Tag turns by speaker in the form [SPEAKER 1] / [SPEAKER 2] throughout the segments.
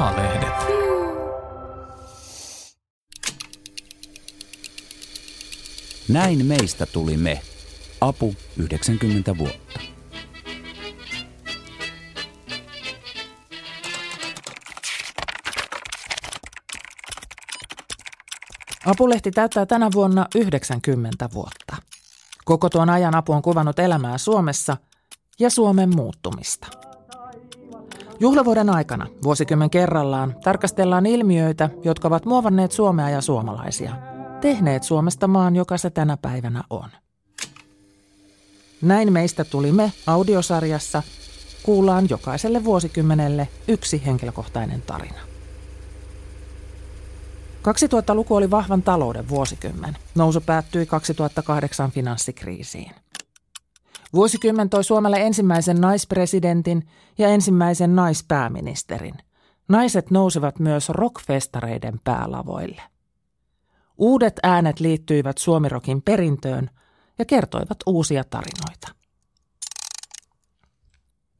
[SPEAKER 1] A-lehdet.
[SPEAKER 2] Näin meistä tuli me. Apu 90 vuotta.
[SPEAKER 3] Apulehti täyttää tänä vuonna 90 vuotta. Koko tuon ajan apu on kuvannut elämää Suomessa ja Suomen muuttumista. Juhlavuoden aikana, vuosikymmen kerrallaan, tarkastellaan ilmiöitä, jotka ovat muovanneet Suomea ja suomalaisia, tehneet Suomesta maan, joka se tänä päivänä on. Näin meistä tuli me audiosarjassa. Kuullaan jokaiselle vuosikymmenelle yksi henkilökohtainen tarina. 2000-luku oli vahvan talouden vuosikymmen. Nousu päättyi 2008 finanssikriisiin. Vuosikymmen toi Suomelle ensimmäisen naispresidentin ja ensimmäisen naispääministerin. Naiset nousivat myös rockfestareiden päälavoille. Uudet äänet liittyivät Suomirokin perintöön ja kertoivat uusia tarinoita.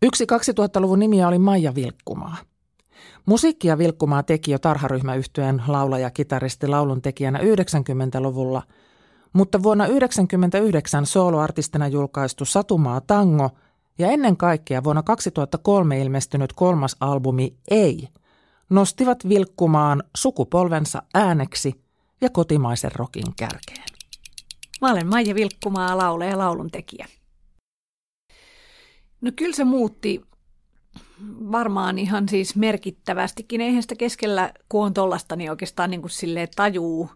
[SPEAKER 3] Yksi 2000-luvun nimiä oli Maija Vilkkumaa. Musiikkia Vilkkumaa teki jo tarharyhmäyhtyeen laulaja, kitaristi, lauluntekijänä 90-luvulla, mutta vuonna 1999 soloartistina julkaistu Satumaa Tango ja ennen kaikkea vuonna 2003 ilmestynyt kolmas albumi Ei nostivat Vilkkumaan sukupolvensa ääneksi ja kotimaisen rokin kärkeen.
[SPEAKER 4] Mä olen Maija Vilkkumaa, laulaja ja lauluntekijä. No kyllä se muutti varmaan ihan siis merkittävästikin. Eihän sitä keskellä, kun on tollasta, niin oikeastaan niin kuin silleen tajuu,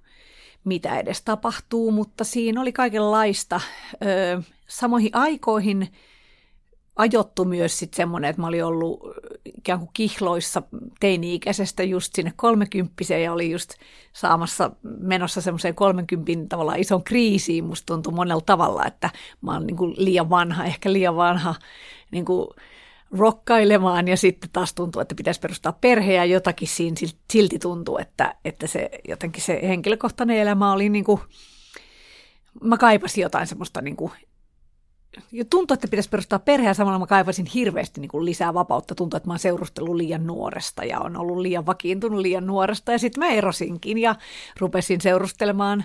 [SPEAKER 4] mitä edes tapahtuu, mutta siinä oli kaikenlaista. Samoihin aikoihin ajottu myös sitten semmoinen, että mä olin ollut ikään kuin kihloissa teini-ikäisestä just sinne kolmekymppiseen ja oli just saamassa menossa semmoiseen kolmenkympin tavallaan ison kriisiin. Musta tuntui monella tavalla, että mä oon niin liian vanha, ehkä liian vanha niin kuin rokkailemaan ja sitten taas tuntuu, että pitäisi perustaa perhe ja jotakin siinä silti tuntuu, että, että se jotenkin se henkilökohtainen elämä oli niin kuin, mä kaipasin jotain semmoista niin kuin, ja tuntui, että pitäisi perustaa perhe ja samalla mä kaipasin hirveästi niin kuin lisää vapautta. Tuntui, että mä oon seurustellut liian nuoresta ja on ollut liian vakiintunut liian nuoresta ja sitten mä erosinkin ja rupesin seurustelemaan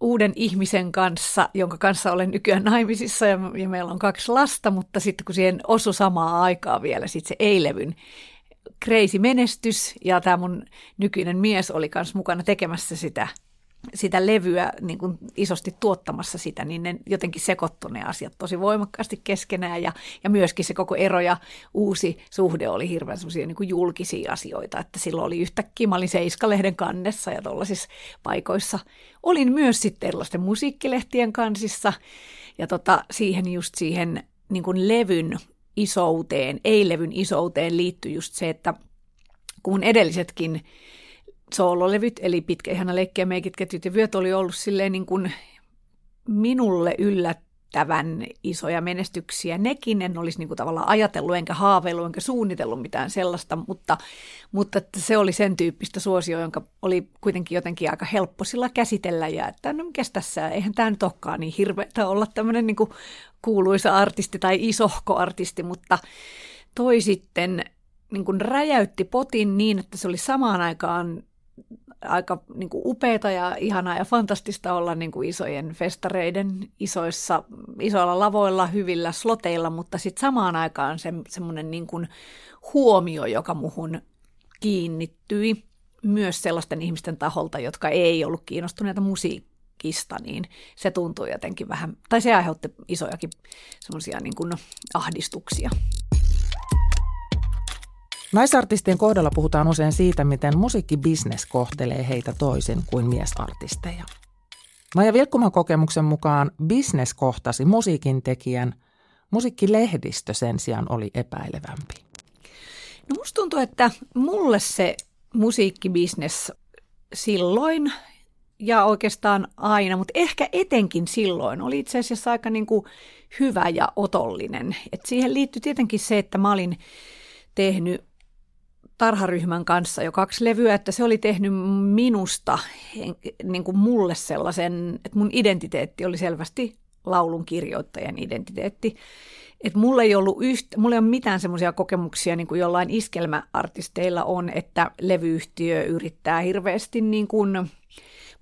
[SPEAKER 4] uuden ihmisen kanssa, jonka kanssa olen nykyään naimisissa ja, ja meillä on kaksi lasta, mutta sitten kun siihen osui samaa aikaa vielä sitten se eilevyn crazy menestys ja tämä mun nykyinen mies oli kanssa mukana tekemässä sitä sitä levyä niin kuin isosti tuottamassa sitä, niin ne jotenkin sekoittu ne asiat tosi voimakkaasti keskenään ja, ja myöskin se koko ero ja uusi suhde oli hirveän semmoisia niin julkisia asioita, että silloin oli yhtäkkiä, mä olin Seiska-lehden kannessa ja tuollaisissa paikoissa. Olin myös sitten erilaisten musiikkilehtien kansissa ja tota, siihen just siihen niin kuin levyn isouteen, ei-levyn isouteen liittyy just se, että kun edellisetkin soololevyt, eli pitkä ihana leikkiä, meikit, ketjut ja vyöt oli ollut silleen niin kuin minulle yllättävän isoja menestyksiä. Nekin en olisi niin kuin tavallaan ajatellut, enkä haaveillut, enkä suunnitellut mitään sellaista, mutta, mutta että se oli sen tyyppistä suosio, jonka oli kuitenkin jotenkin aika helppo sillä käsitellä. Ja että no mikäs tässä, eihän tämä nyt olekaan niin hirveätä olla tämmöinen niin kuin kuuluisa artisti tai isohko artisti, mutta toi sitten niin kuin räjäytti potin niin, että se oli samaan aikaan aika niin kuin upeata ja ihanaa ja fantastista olla niin kuin isojen festareiden isoissa, isoilla lavoilla, hyvillä sloteilla, mutta sitten samaan aikaan se, semmoinen niin kuin huomio, joka muhun kiinnittyi myös sellaisten ihmisten taholta, jotka ei ollut kiinnostuneita musiikista, niin se tuntui jotenkin vähän, tai se aiheutti isojakin semmoisia niin ahdistuksia.
[SPEAKER 3] Naisartistien kohdalla puhutaan usein siitä, miten musiikkibisnes kohtelee heitä toisin kuin miesartisteja. Maja Vilkkuman kokemuksen mukaan bisnes kohtasi musiikin tekijän, musiikkilehdistö sen sijaan oli epäilevämpi.
[SPEAKER 4] No musta tuntuu, että mulle se musiikkibisnes silloin ja oikeastaan aina, mutta ehkä etenkin silloin oli itse asiassa aika niin kuin hyvä ja otollinen. Et siihen liittyy tietenkin se, että mä olin tehnyt tarharyhmän kanssa jo kaksi levyä, että se oli tehnyt minusta niin kuin mulle sellaisen, että mun identiteetti oli selvästi laulun kirjoittajan identiteetti. että mulla ei ollut yhtä, mulla ei ole mitään semmoisia kokemuksia niin kuin jollain iskelmäartisteilla on, että levyyhtiö yrittää hirveästi niin kuin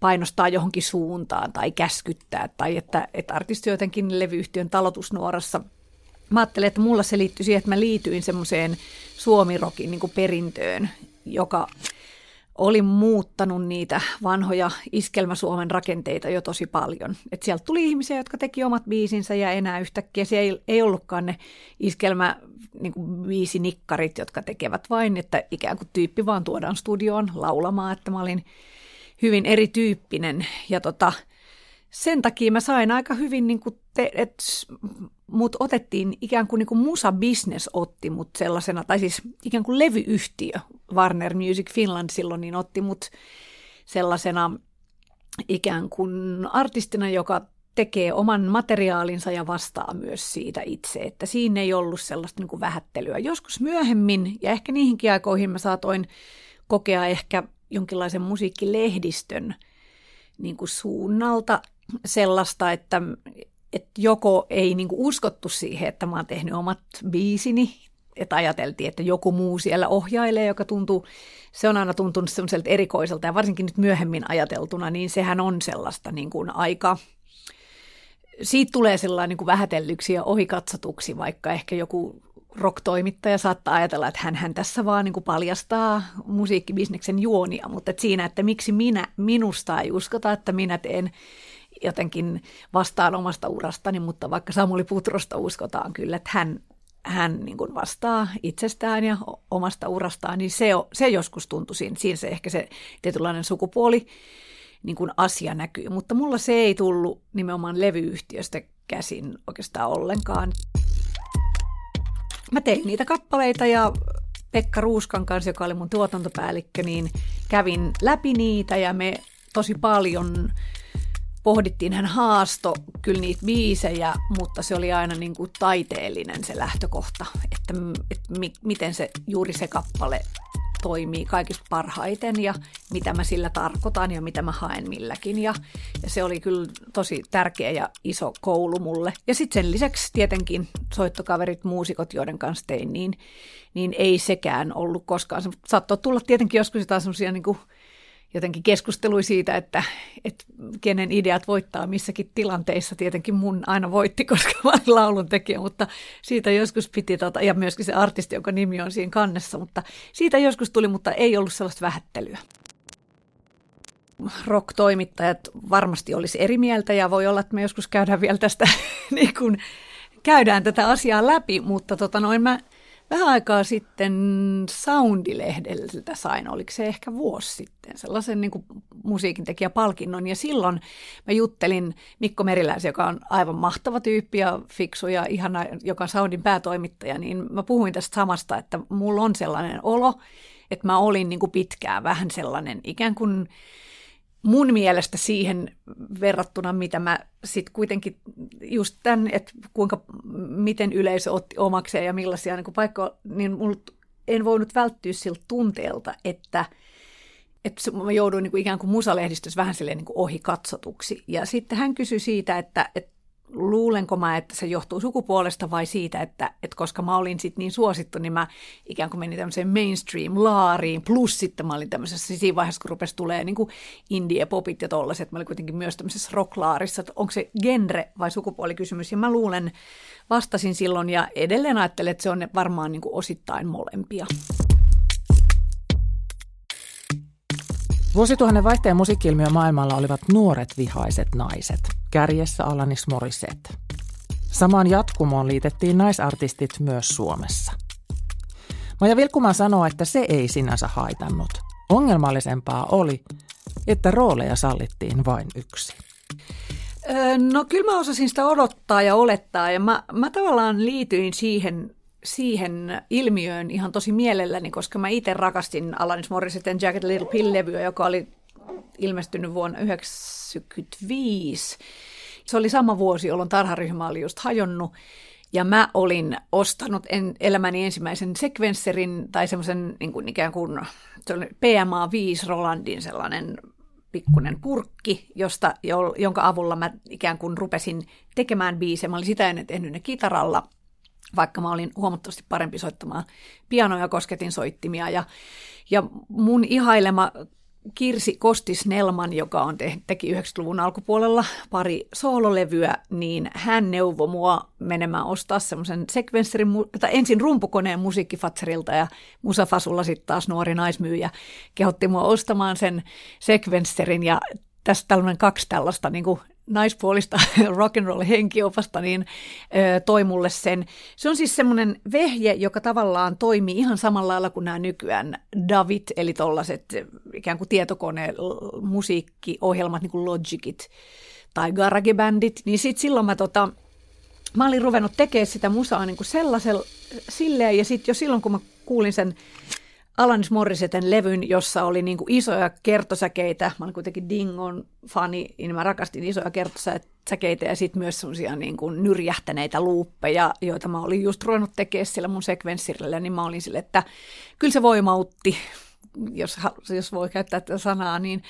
[SPEAKER 4] painostaa johonkin suuntaan tai käskyttää, tai että, että artisti jotenkin levyyhtiön talotusnuorassa. Mä ajattelen, että mulla se liittyy siihen, että mä liityin semmoiseen suomirokin niin perintöön, joka oli muuttanut niitä vanhoja iskelmäsuomen rakenteita jo tosi paljon. Et sieltä tuli ihmisiä, jotka teki omat biisinsä ja enää yhtäkkiä se ei, ei ollutkaan ne iskelmä niin nikkarit, jotka tekevät vain, että ikään kuin tyyppi vaan tuodaan studioon laulamaan, että mä olin hyvin erityyppinen ja tota, sen takia mä sain aika hyvin, niin kuin te, et, mut otettiin ikään kuin, niin kuin musa business otti mut sellaisena, tai siis ikään kuin levyyhtiö, Warner Music Finland silloin, niin otti mut sellaisena ikään kuin artistina, joka tekee oman materiaalinsa ja vastaa myös siitä itse, että siinä ei ollut sellaista niin kuin vähättelyä. Joskus myöhemmin, ja ehkä niihinkin aikoihin mä saatoin kokea ehkä jonkinlaisen musiikkilehdistön niin kuin suunnalta sellaista, että, että joko ei niin kuin uskottu siihen, että mä oon tehnyt omat biisini, että ajateltiin, että joku muu siellä ohjailee, joka tuntuu, se on aina tuntunut semmoiselta erikoiselta ja varsinkin nyt myöhemmin ajateltuna, niin sehän on sellaista niin kuin aika, siitä tulee sellainen niin kuin vähätellyksi ja ohikatsatuksi, vaikka ehkä joku rock-toimittaja saattaa ajatella, että hän, tässä vaan niin kuin paljastaa musiikkibisneksen juonia, mutta että siinä, että miksi minä, minusta ei uskota, että minä teen jotenkin vastaan omasta urastani, mutta vaikka Samuli Putrosta uskotaan kyllä, että hän, hän niin kuin vastaa itsestään ja omasta urastaan, niin se, se joskus tuntui siinä, siinä se ehkä se tietynlainen sukupuoli niin kuin asia näkyy, mutta mulla se ei tullut nimenomaan levyyhtiöstä käsin oikeastaan ollenkaan. Mä tein niitä kappaleita ja Pekka Ruuskan kanssa, joka oli mun tuotantopäällikkö, niin kävin läpi niitä ja me tosi paljon pohdittiin, hän haasto kyllä niitä biisejä, mutta se oli aina niin kuin taiteellinen se lähtökohta, että, että mi, miten se juuri se kappale toimii kaikista parhaiten ja mitä mä sillä tarkoitan ja mitä mä haen milläkin. Ja, ja se oli kyllä tosi tärkeä ja iso koulu mulle. Ja sitten sen lisäksi tietenkin soittokaverit, muusikot, joiden kanssa tein, niin, niin ei sekään ollut koskaan. Saattoi tulla tietenkin joskus jotain semmoisia niin jotenkin keskustelui siitä, että, että kenen ideat voittaa missäkin tilanteissa. Tietenkin mun aina voitti, koska mä olin laulun tekijä, mutta siitä joskus piti, tota, ja myöskin se artisti, jonka nimi on siinä kannessa, mutta siitä joskus tuli, mutta ei ollut sellaista vähättelyä. Rock-toimittajat varmasti olisi eri mieltä ja voi olla, että me joskus käydään vielä tästä, niin kun käydään tätä asiaa läpi, mutta tota noin mä vähän aikaa sitten Soundilehdeltä sain, oliko se ehkä vuosi sitten, sellaisen niin kuin musiikintekijäpalkinnon. Ja silloin mä juttelin Mikko Meriläisen, joka on aivan mahtava tyyppi ja fiksu ja ihana, joka on Soundin päätoimittaja, niin mä puhuin tästä samasta, että mulla on sellainen olo, että mä olin niin kuin pitkään vähän sellainen ikään kuin mun mielestä siihen verrattuna, mitä mä sitten kuitenkin just tämän, että kuinka, miten yleisö otti omakseen ja millaisia niin paikkoja, niin en voinut välttyä siltä tunteelta, että, että mä jouduin niin kuin ikään kuin musalehdistössä vähän silleen niin kuin ohi katsotuksi. Ja sitten hän kysyi siitä, että, että luulenko mä, että se johtuu sukupuolesta vai siitä, että, että koska mä olin sitten niin suosittu, niin mä ikään kuin menin tämmöiseen mainstream-laariin, plus sitten mä olin tämmöisessä, siinä vaiheessa kun rupesi tulee niin kuin indie-popit ja tollaiset, mä olin kuitenkin myös tämmöisessä rocklaarissa, että onko se genre vai sukupuolikysymys, ja mä luulen, vastasin silloin ja edelleen ajattelen, että se on varmaan niin kuin osittain molempia.
[SPEAKER 3] Vuosituhannen vaihteen musiikkiilmiö maailmalla olivat nuoret vihaiset naiset, kärjessä Alanis Morissette. Samaan jatkumoon liitettiin naisartistit myös Suomessa. Maja Vilkuma sanoo, että se ei sinänsä haitannut. Ongelmallisempaa oli, että rooleja sallittiin vain yksi.
[SPEAKER 4] No kyllä mä osasin sitä odottaa ja olettaa ja mä, mä tavallaan liityin siihen siihen ilmiöön ihan tosi mielelläni, koska mä itse rakastin Alanis Morissetten Jacket Little Pill-levyä, joka oli ilmestynyt vuonna 1995. Se oli sama vuosi, jolloin tarharyhmä oli just hajonnut. Ja mä olin ostanut en, elämäni ensimmäisen sekvensserin tai semmoisen niin kuin ikään kuin se oli PMA 5 Rolandin sellainen pikkunen purkki, josta, jonka avulla mä ikään kuin rupesin tekemään biisejä. Mä olin sitä ennen tehnyt ne kitaralla vaikka mä olin huomattavasti parempi soittamaan pianoja, kosketin soittimia ja, ja mun ihailema Kirsi Kostis-Nelman, joka on te, teki 90-luvun alkupuolella pari soololevyä, niin hän neuvoi mua menemään ostaa semmoisen sekvensserin, tai ensin rumpukoneen musiikkifatserilta ja Musafasulla sitten taas nuori naismyyjä kehotti mua ostamaan sen sekvensserin. Ja tässä tällainen kaksi tällaista niin kuin naispuolista rock and roll henkiopasta, niin toi mulle sen. Se on siis semmoinen vehje, joka tavallaan toimii ihan samalla lailla kuin nämä nykyään David, eli tollaset ikään kuin tietokone musiikkiohjelmat, niin kuin Logicit tai GarageBandit, niin sit silloin mä tota, mä olin ruvennut tekemään sitä musaa niin kuin sellaisella, silleen, ja sitten jo silloin, kun mä kuulin sen Alanis Morriseten levyn, jossa oli niin kuin isoja kertosäkeitä. Mä olin kuitenkin Dingon fani, niin mä rakastin isoja kertosäkeitä ja sitten myös semmoisia niin kuin nyrjähtäneitä luuppeja, joita mä olin just ruvennut tekemään siellä mun sekvenssillä, niin mä olin sille, että kyllä se voimautti, jos, jos voi käyttää tätä sanaa, niin,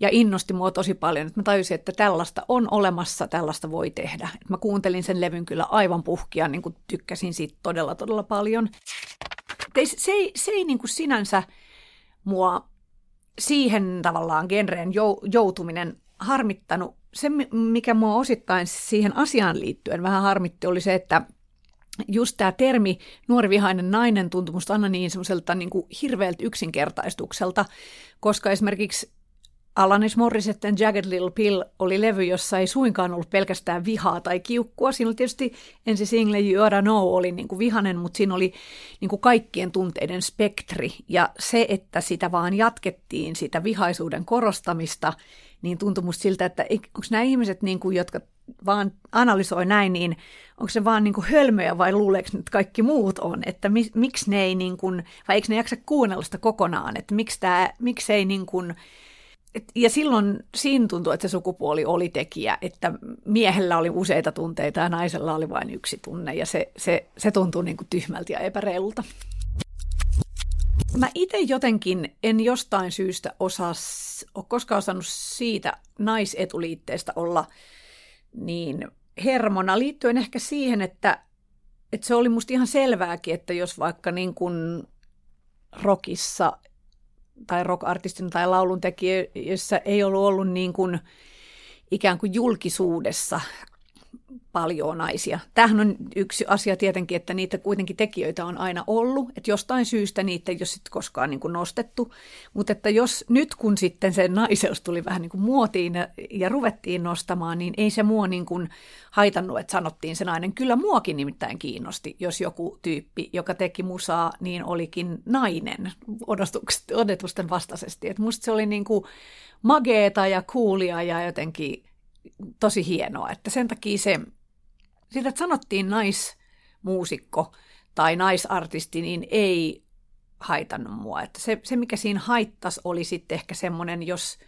[SPEAKER 4] ja innosti mua tosi paljon. Että mä tajusin, että tällaista on olemassa, tällaista voi tehdä. Et mä kuuntelin sen levyn kyllä aivan puhkia, niin kuin tykkäsin siitä todella, todella paljon ei, se ei, se ei niin kuin sinänsä mua siihen tavallaan genreen joutuminen harmittanut. Se, mikä mua osittain siihen asiaan liittyen vähän harmitti, oli se, että just tämä termi nuori vihainen nainen tuntui musta aina niin semmoiselta niin hirveältä yksinkertaistukselta, koska esimerkiksi Alanis Morrisetten Jagged Little Pill oli levy, jossa ei suinkaan ollut pelkästään vihaa tai kiukkua. Siinä oli tietysti ensi single You Oughta Know oli niin kuin vihanen, mutta siinä oli niin kuin kaikkien tunteiden spektri. Ja se, että sitä vaan jatkettiin, sitä vihaisuuden korostamista, niin tuntui musta siltä, että onko nämä ihmiset, niin kuin, jotka vaan analysoi näin, niin onko se vaan niin kuin hölmöjä vai luuleeko nyt kaikki muut on, että mi, miksi ne ei, niin kuin, vai eikö ne jaksa kuunnella sitä kokonaan, että miksi, tämä, miksi ei niin kuin, et, ja silloin siinä tuntui, että se sukupuoli oli tekijä, että miehellä oli useita tunteita ja naisella oli vain yksi tunne ja se, se, se tuntui niin kuin tyhmältä ja epäreilulta. Mä itse jotenkin en jostain syystä osaa, ole koskaan osannut siitä naisetuliitteestä olla niin hermona liittyen ehkä siihen, että, että se oli musta ihan selvääkin, että jos vaikka niin kuin rockissa tai rock-artistin tai lauluntekijöissä ei ollut ollut niin kuin ikään kuin julkisuudessa paljon naisia. Tämähän on yksi asia tietenkin, että niitä kuitenkin tekijöitä on aina ollut, että jostain syystä niitä ei ole sitten koskaan niin kuin nostettu, mutta että jos nyt kun sitten se naiseus tuli vähän niin kuin muotiin ja, ja ruvettiin nostamaan, niin ei se mua niin kuin haitannut, että sanottiin se nainen. Kyllä muakin nimittäin kiinnosti, jos joku tyyppi, joka teki musaa, niin olikin nainen odotusten vastaisesti. Että musta se oli niin kuin mageeta ja kuulia ja jotenkin tosi hienoa, että sen takia se että sanottiin naismuusikko tai naisartisti, niin ei haitannut mua. Että se, se, mikä siinä haittas, oli sitten ehkä semmoinen, jos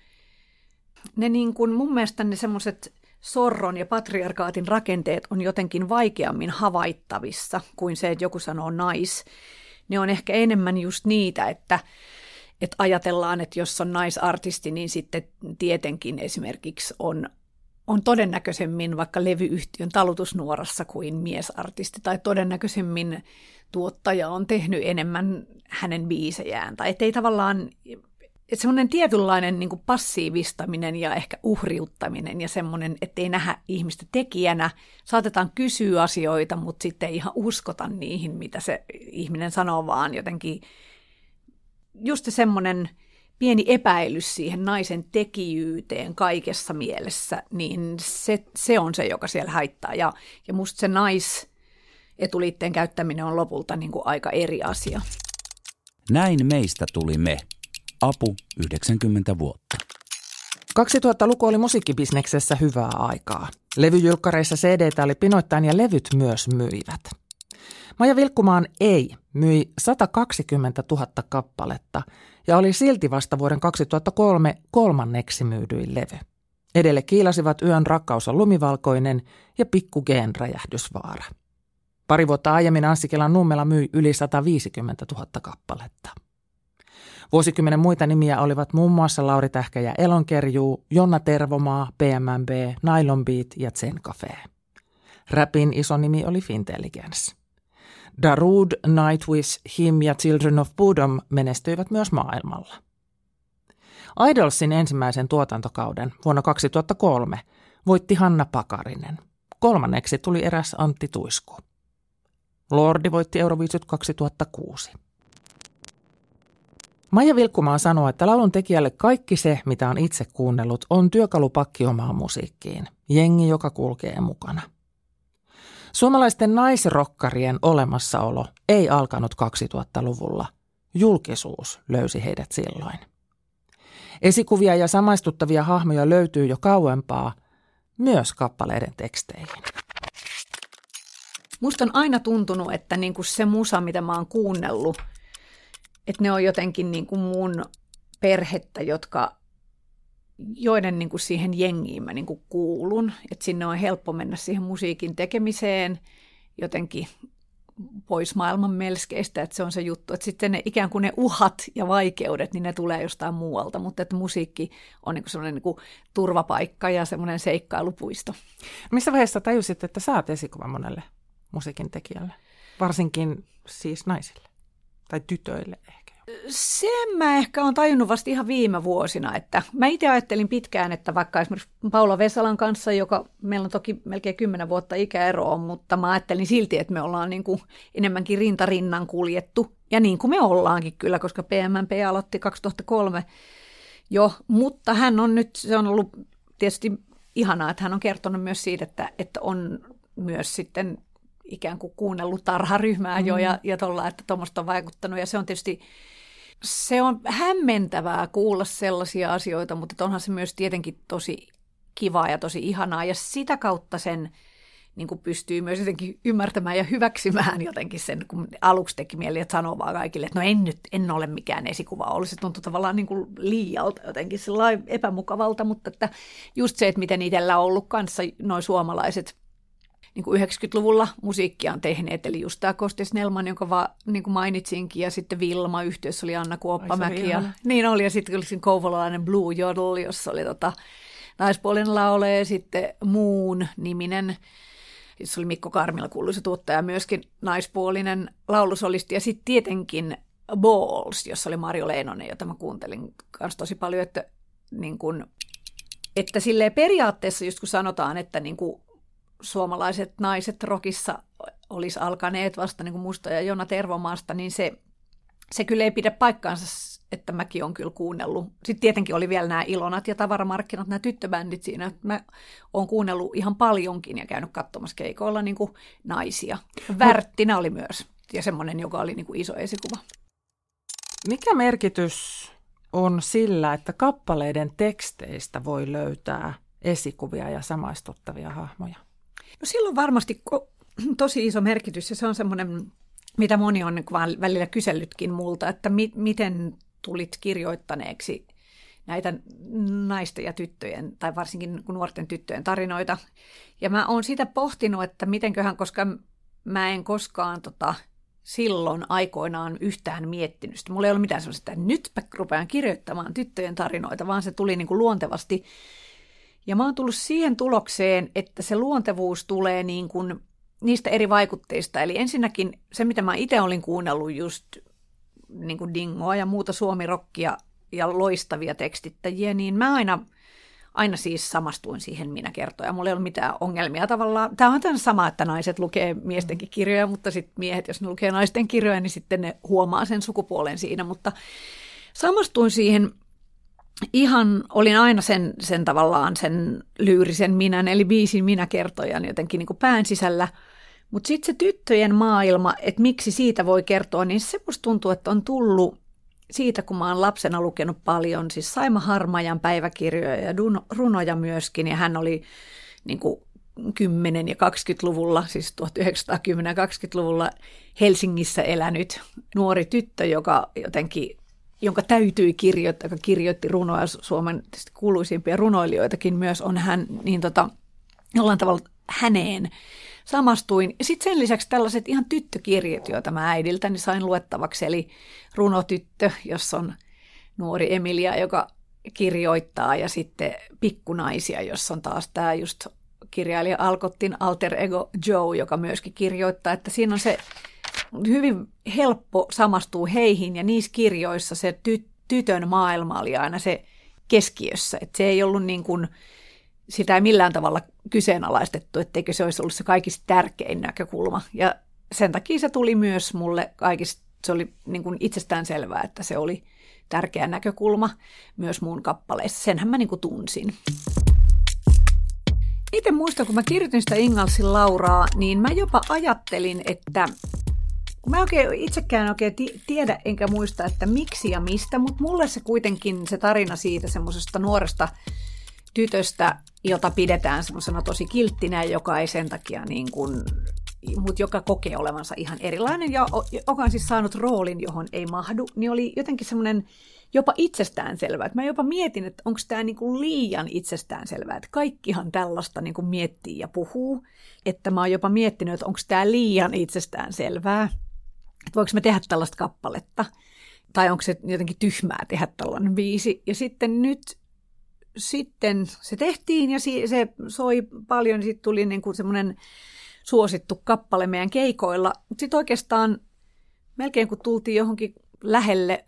[SPEAKER 4] ne niin kuin, mun mielestä ne semmoiset sorron ja patriarkaatin rakenteet on jotenkin vaikeammin havaittavissa kuin se, että joku sanoo nais. Ne on ehkä enemmän just niitä, että, että ajatellaan, että jos on naisartisti, niin sitten tietenkin esimerkiksi on on todennäköisemmin vaikka levyyhtiön talutusnuorassa kuin miesartisti, tai todennäköisemmin tuottaja on tehnyt enemmän hänen biisejään, tai ettei tavallaan, että semmoinen tietynlainen niin kuin passiivistaminen ja ehkä uhriuttaminen ja semmoinen, ettei nähdä ihmistä tekijänä, saatetaan kysyä asioita, mutta sitten ei ihan uskota niihin, mitä se ihminen sanoo, vaan jotenkin just se semmoinen, pieni epäilys siihen naisen tekijyyteen kaikessa mielessä, niin se, se on se, joka siellä haittaa. Ja, ja musta se nais etuliitteen käyttäminen on lopulta niin kuin aika eri asia.
[SPEAKER 2] Näin meistä tuli me. Apu 90 vuotta.
[SPEAKER 3] 2000-luku oli musiikkibisneksessä hyvää aikaa. Levyjulkkareissa cd oli pinoittain ja levyt myös myivät. Maja Vilkkumaan Ei myi 120 000 kappaletta ja oli silti vasta vuoden 2003 kolmanneksi myydyin levy. Edelle kiilasivat Yön rakkaus on lumivalkoinen ja Pikku räjähdysvaara. Pari vuotta aiemmin Anssi Nummela myi yli 150 000 kappaletta. Vuosikymmenen muita nimiä olivat muun muassa Lauri Tähkä ja Elonkerjuu, Jonna Tervomaa, PMMB, Nylon Beat ja Zen Cafe. Rapin iso nimi oli Fintelligence. Darude, Nightwish, Him ja Children of Bodom menestyivät myös maailmalla. Idolsin ensimmäisen tuotantokauden vuonna 2003 voitti Hanna Pakarinen. Kolmanneksi tuli eräs Antti Tuisku. Lordi voitti Euroviisut 2006. Maija Vilkkumaa sanoo, että laulun tekijälle kaikki se, mitä on itse kuunnellut, on työkalupakki omaan musiikkiin. Jengi, joka kulkee mukana. Suomalaisten naisrokkarien olemassaolo ei alkanut 2000-luvulla. Julkisuus löysi heidät silloin. Esikuvia ja samaistuttavia hahmoja löytyy jo kauempaa, myös kappaleiden teksteihin.
[SPEAKER 4] Musta on aina tuntunut, että niinku se musa, mitä mä oon kuunnellut, että ne on jotenkin niinku mun perhettä, jotka, joiden niinku siihen jengiin mä niinku kuulun. Että sinne on helppo mennä siihen musiikin tekemiseen jotenkin pois maailman melskeistä, että se on se juttu, että sitten ne ikään kuin ne uhat ja vaikeudet, niin ne tulee jostain muualta, mutta että musiikki on niin semmoinen niin turvapaikka ja semmoinen seikkailupuisto.
[SPEAKER 3] Missä vaiheessa tajusit, että saat esikuva monelle musiikin tekijälle, varsinkin siis naisille tai tytöille ehkä?
[SPEAKER 4] Sen mä ehkä on tajunnut vasta ihan viime vuosina, että mä itse ajattelin pitkään, että vaikka esimerkiksi Paula Vesalan kanssa, joka meillä on toki melkein kymmenen vuotta ikäeroa, mutta mä ajattelin silti, että me ollaan niin kuin enemmänkin rintarinnan kuljettu. Ja niin kuin me ollaankin kyllä, koska PMMP aloitti 2003 jo, mutta hän on nyt, se on ollut tietysti ihanaa, että hän on kertonut myös siitä, että, että on myös sitten ikään kuin kuunnellut tarharyhmää jo mm. ja, ja tuolla, että tuommoista on vaikuttanut. Ja se on tietysti se on hämmentävää kuulla sellaisia asioita, mutta onhan se myös tietenkin tosi kivaa ja tosi ihanaa. Ja sitä kautta sen niin kuin pystyy myös jotenkin ymmärtämään ja hyväksymään jotenkin sen, kun aluksi teki mieli, että sanoo vaan kaikille, että no en nyt, en ole mikään esikuva ollut. Se tuntuu tavallaan niin kuin liialta jotenkin epämukavalta, mutta että just se, että miten itsellä on ollut kanssa noin suomalaiset niin kuin 90-luvulla musiikkia on tehneet, eli just tämä Kosti Snellman, jonka va, niin kuin mainitsinkin, ja sitten Vilma, yhteydessä oli Anna Kuoppamäki, ja, niin oli, ja sitten oli siinä kouvolalainen Blue Jodel, jossa oli tota, naispuolinen laulaja, ja sitten Moon niminen, jossa oli Mikko Karmila kuuluisa tuottaja, myöskin naispuolinen laulusolisti, ja sitten tietenkin Balls, jossa oli Mario Leinonen, jota mä kuuntelin myös tosi paljon, että, niin kun, että silleen periaatteessa just kun sanotaan, että niin kuin suomalaiset naiset rokissa olisi alkaneet vasta niin kuin Musta ja Jona Tervomaasta, niin se, se kyllä ei pidä paikkaansa, että mäkin on kyllä kuunnellut. Sitten tietenkin oli vielä nämä Ilonat ja tavaramarkkinat, nämä tyttöbändit siinä. Mä oon kuunnellut ihan paljonkin ja käynyt katsomassa keikoilla niin kuin naisia. Värttinä oli myös ja semmoinen, joka oli niin kuin iso esikuva.
[SPEAKER 3] Mikä merkitys on sillä, että kappaleiden teksteistä voi löytää esikuvia ja samaistuttavia hahmoja?
[SPEAKER 4] No silloin varmasti tosi iso merkitys ja se on semmoinen, mitä moni on niin välillä kysellytkin multa, että mi- miten tulit kirjoittaneeksi näitä naisten ja tyttöjen, tai varsinkin nuorten tyttöjen tarinoita. Ja mä oon sitä pohtinut, että mitenköhän, koska mä en koskaan tota, silloin aikoinaan yhtään miettinyt sitä. Mulla ei ollut mitään sellaista, että nytpä rupean kirjoittamaan tyttöjen tarinoita, vaan se tuli niin kuin luontevasti ja mä oon tullut siihen tulokseen, että se luontevuus tulee niin kuin niistä eri vaikutteista. Eli ensinnäkin se, mitä mä itse olin kuunnellut just niin kuin Dingoa ja muuta suomirokkia ja loistavia tekstittäjiä, niin mä aina, aina siis samastuin siihen minä kertoja. Mulla ei ollut mitään ongelmia tavallaan. Tämä on tämän sama, että naiset lukee miestenkin kirjoja, mutta sitten miehet, jos ne lukee naisten kirjoja, niin sitten ne huomaa sen sukupuolen siinä. Mutta samastuin siihen ihan olin aina sen, sen tavallaan sen lyyrisen minän, eli biisin minä kertojan jotenkin niin kuin pään sisällä. Mutta sitten se tyttöjen maailma, että miksi siitä voi kertoa, niin se musta tuntuu, että on tullut siitä, kun mä oon lapsena lukenut paljon, siis Saima Harmajan päiväkirjoja ja runoja myöskin, ja hän oli niin kuin 10- ja 20-luvulla, siis 1910- ja 20-luvulla Helsingissä elänyt nuori tyttö, joka jotenkin jonka täytyi kirjoittaa, joka kirjoitti runoja Suomen kuuluisimpia runoilijoitakin myös, on hän niin tota, jollain tavalla häneen samastuin. Sitten sen lisäksi tällaiset ihan tyttökirjat, joita mä äidiltäni sain luettavaksi, eli Runotyttö, jossa on nuori Emilia, joka kirjoittaa, ja sitten Pikkunaisia, jossa on taas tämä just kirjailija Alkottin alter ego Joe, joka myöskin kirjoittaa, että siinä on se hyvin helppo samastua heihin ja niissä kirjoissa se ty- tytön maailma oli aina se keskiössä. Että se ei ollut niin kuin, sitä ei millään tavalla kyseenalaistettu, etteikö se olisi ollut se kaikista tärkein näkökulma. Ja sen takia se tuli myös mulle kaikista, se oli niin kuin itsestään selvää, että se oli tärkeä näkökulma myös mun kappaleissa. Senhän mä niin kuin tunsin. Itse muistan, kun mä kirjoitin sitä Ingalsin Lauraa, niin mä jopa ajattelin, että kun mä oikein itsekään oikein tiedä enkä muista, että miksi ja mistä, mutta mulle se kuitenkin se tarina siitä semmoisesta nuoresta tytöstä, jota pidetään semmoisena tosi kilttinä, joka ei sen takia niin kuin, mutta joka kokee olevansa ihan erilainen ja joka on siis saanut roolin, johon ei mahdu, niin oli jotenkin semmoinen jopa itsestäänselvää. Että mä jopa mietin, että onko tämä niinku liian itsestäänselvää, että kaikkihan tällaista niinku miettii ja puhuu. Että mä oon jopa miettinyt, että onko tämä liian itsestäänselvää, että voiko mä tehdä tällaista kappaletta. Tai onko se jotenkin tyhmää tehdä tällainen biisi. Ja sitten nyt sitten se tehtiin ja se soi paljon, sitten tuli niin kuin semmoinen suosittu kappale meidän keikoilla. Sitten oikeastaan melkein kun tultiin johonkin lähelle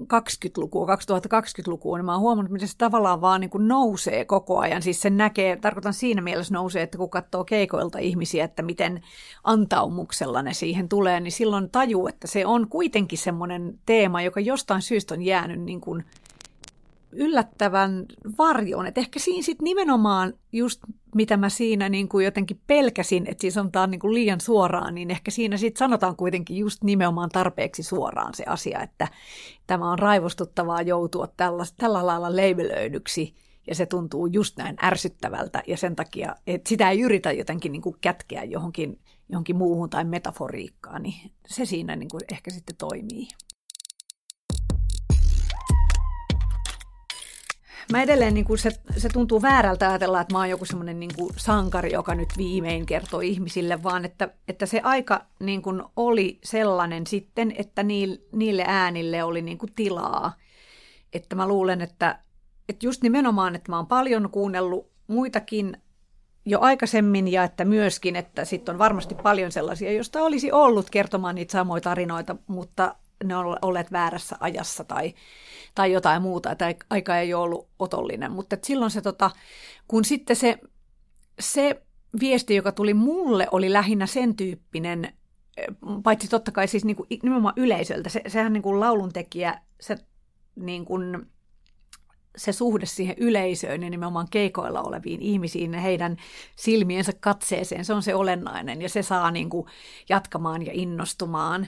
[SPEAKER 4] 20-lukua, 2020-lukua, niin mä oon huomannut, miten se tavallaan vaan niin kuin nousee koko ajan. Siis se näkee, tarkoitan siinä mielessä nousee, että kun katsoo keikoilta ihmisiä, että miten antaumuksella ne siihen tulee, niin silloin tajuu, että se on kuitenkin semmoinen teema, joka jostain syystä on jäänyt niin kuin yllättävän varjoon. Että ehkä siinä sitten nimenomaan just mitä mä siinä niin kuin jotenkin pelkäsin, että siis sanotaan niin kuin liian suoraan, niin ehkä siinä sitten sanotaan kuitenkin just nimenomaan tarpeeksi suoraan se asia, että tämä on raivostuttavaa joutua tällä, tällä lailla leibelöidyksi ja se tuntuu just näin ärsyttävältä ja sen takia, että sitä ei yritä jotenkin niin kuin kätkeä johonkin, johonkin muuhun tai metaforiikkaan, niin se siinä niin kuin ehkä sitten toimii. Mä edelleen niin kuin se, se tuntuu väärältä ajatella, että mä oon joku semmoinen niin kuin sankari, joka nyt viimein kertoo ihmisille, vaan että, että se aika niin kuin oli sellainen sitten, että niille äänille oli niin kuin tilaa. Että mä luulen, että, että just nimenomaan, että mä oon paljon kuunnellut muitakin jo aikaisemmin ja että myöskin, että sitten on varmasti paljon sellaisia, joista olisi ollut kertomaan niitä samoja tarinoita, mutta ne on olleet väärässä ajassa tai, tai jotain muuta, että aika ei ole ollut otollinen. Mutta silloin se, tota, kun sitten se, se viesti, joka tuli mulle, oli lähinnä sen tyyppinen, paitsi totta kai siis niin kuin, nimenomaan yleisöltä. Se, sehän niin kuin lauluntekijä, se, niin kuin, se suhde siihen yleisöön ja nimenomaan keikoilla oleviin ihmisiin ja heidän silmiensä katseeseen, se on se olennainen ja se saa niin kuin, jatkamaan ja innostumaan.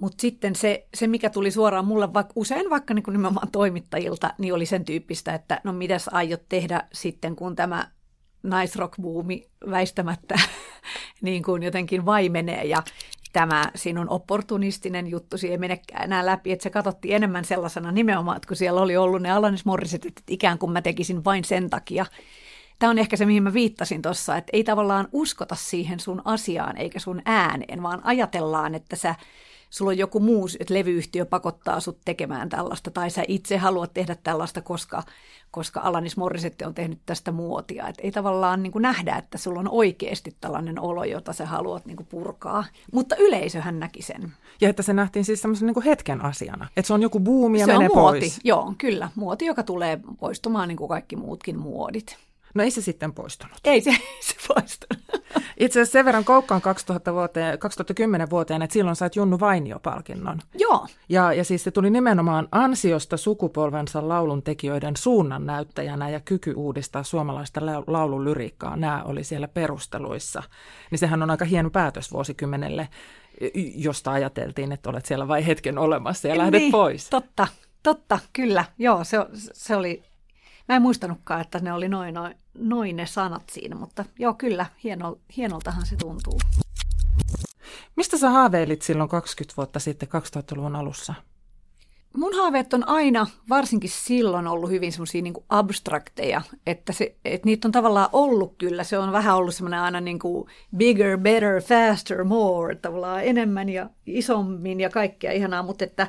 [SPEAKER 4] Mutta sitten se, se, mikä tuli suoraan mulle vaikka, usein vaikka niin kuin nimenomaan toimittajilta, niin oli sen tyyppistä, että no mitäs aiot tehdä sitten, kun tämä naisrock-buumi väistämättä niin kuin jotenkin vaimenee ja tämä sinun opportunistinen juttu ei menekään enää läpi, että se katsottiin enemmän sellaisena nimenomaan, että kun siellä oli ollut ne Alanis Morriset, että ikään kuin mä tekisin vain sen takia. Tämä on ehkä se, mihin mä viittasin tuossa, että ei tavallaan uskota siihen sun asiaan eikä sun ääneen, vaan ajatellaan, että sä sulla on joku muu, että levyyhtiö pakottaa sut tekemään tällaista, tai sä itse haluat tehdä tällaista, koska, koska Alanis Morissette on tehnyt tästä muotia. Et ei tavallaan niin kuin nähdä, että sulla on oikeasti tällainen olo, jota sä haluat niin kuin purkaa. Mutta yleisöhän näki sen.
[SPEAKER 3] Ja että se nähtiin siis semmoisen niin hetken asiana. Että se on joku buumi ja
[SPEAKER 4] se
[SPEAKER 3] menee
[SPEAKER 4] on muoti.
[SPEAKER 3] pois.
[SPEAKER 4] Joo, kyllä. Muoti, joka tulee poistumaan niin kuin kaikki muutkin muodit.
[SPEAKER 3] No ei se sitten poistunut.
[SPEAKER 4] Ei se, se poistunut.
[SPEAKER 3] Itse asiassa sen verran koukkaan 2000 vuoteen, 2010 vuoteen, että silloin sait Junnu Vainio-palkinnon.
[SPEAKER 4] Joo.
[SPEAKER 3] Ja, ja siis se tuli nimenomaan ansiosta sukupolvensa laulun tekijöiden suunnan näyttäjänä ja kyky uudistaa suomalaista laululyriikkaa. Nämä oli siellä perusteluissa. Niin sehän on aika hieno päätös vuosikymmenelle, josta ajateltiin, että olet siellä vain hetken olemassa ja lähdet
[SPEAKER 4] niin,
[SPEAKER 3] pois.
[SPEAKER 4] Totta, totta, kyllä. Joo, se, se oli Mä en muistanutkaan, että ne oli noin, noin, noin ne sanat siinä, mutta joo, kyllä, hieno, hienoltahan se tuntuu.
[SPEAKER 3] Mistä sä haaveilit silloin 20 vuotta sitten, 2000-luvun alussa?
[SPEAKER 4] Mun haaveet on aina, varsinkin silloin, ollut hyvin semmoisia niin abstrakteja, että, se, että niitä on tavallaan ollut kyllä. Se on vähän ollut semmoinen aina niin kuin bigger, better, faster, more, tavallaan enemmän ja isommin ja kaikkea ihanaa, mutta että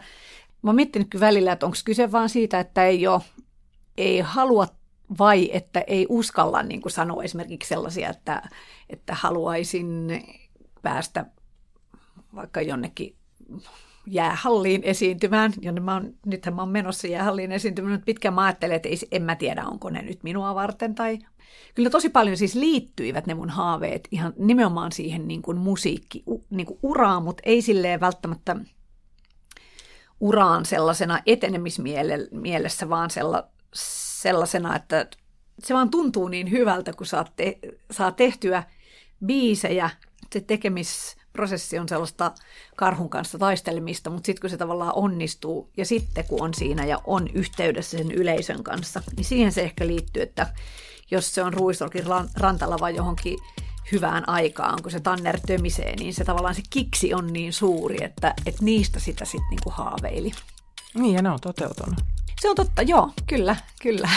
[SPEAKER 4] mä oon miettinyt kyllä välillä, että onko kyse vaan siitä, että ei ole ei halua vai että ei uskalla niin kuin sanoa esimerkiksi sellaisia, että, että haluaisin päästä vaikka jonnekin jäähalliin esiintymään, jonne mä oon, nythän mä oon menossa jäähalliin esiintymään, mutta pitkään mä ajattelin, että ei, en mä tiedä, onko ne nyt minua varten tai kyllä tosi paljon siis liittyivät ne mun haaveet ihan nimenomaan siihen niin kuin musiikki, niin kuin uraan, mutta ei silleen välttämättä uraan sellaisena etenemismielessä, vaan sella, sellaisena, että se vaan tuntuu niin hyvältä, kun saa, te, saa tehtyä biisejä, se tekemisprosessi on sellaista karhun kanssa taistelemista, mutta sitten kun se tavallaan onnistuu ja sitten kun on siinä ja on yhteydessä sen yleisön kanssa, niin siihen se ehkä liittyy, että jos se on Ruisolkin rantalla vai johonkin hyvään aikaan, kun se tanner tömisee, niin se tavallaan se kiksi on niin suuri, että, että niistä sitä sitten niinku haaveili.
[SPEAKER 3] Niin, ja ne on toteutunut.
[SPEAKER 4] Se on totta, joo, kyllä, kyllä.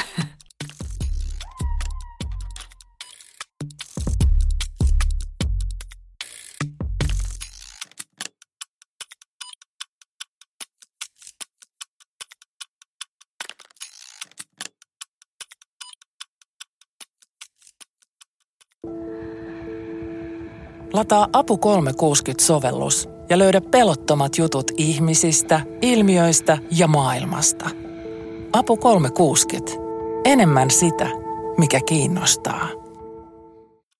[SPEAKER 3] Lataa Apu 360-sovellus ja löydä pelottomat jutut ihmisistä, ilmiöistä ja maailmasta. Apu 360. Enemmän sitä, mikä kiinnostaa.